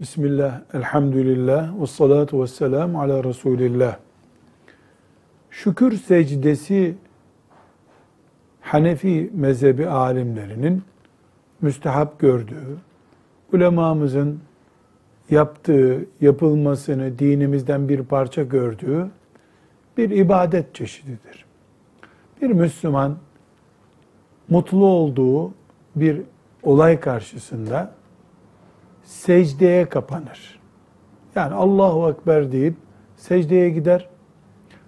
Bismillah, elhamdülillah, ve salatu ve selamu ala Resulillah. Şükür secdesi Hanefi mezhebi alimlerinin müstehap gördüğü, ulemamızın yaptığı, yapılmasını dinimizden bir parça gördüğü bir ibadet çeşididir. Bir Müslüman mutlu olduğu bir olay karşısında secdeye kapanır. Yani Allahu Ekber deyip secdeye gider.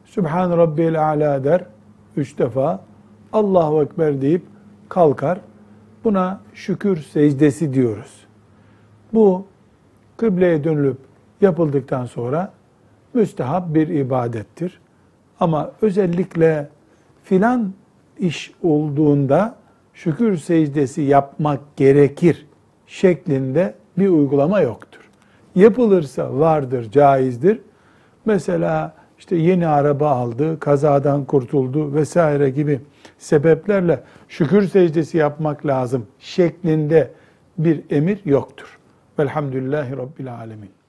Sübhan Rabbiyel A'la der. Üç defa. Allahu Ekber deyip kalkar. Buna şükür secdesi diyoruz. Bu kıbleye dönülüp yapıldıktan sonra müstehap bir ibadettir. Ama özellikle filan iş olduğunda şükür secdesi yapmak gerekir şeklinde bir uygulama yoktur. Yapılırsa vardır, caizdir. Mesela işte yeni araba aldı, kazadan kurtuldu vesaire gibi sebeplerle şükür secdesi yapmak lazım şeklinde bir emir yoktur. Velhamdülillahi Rabbil Alemin.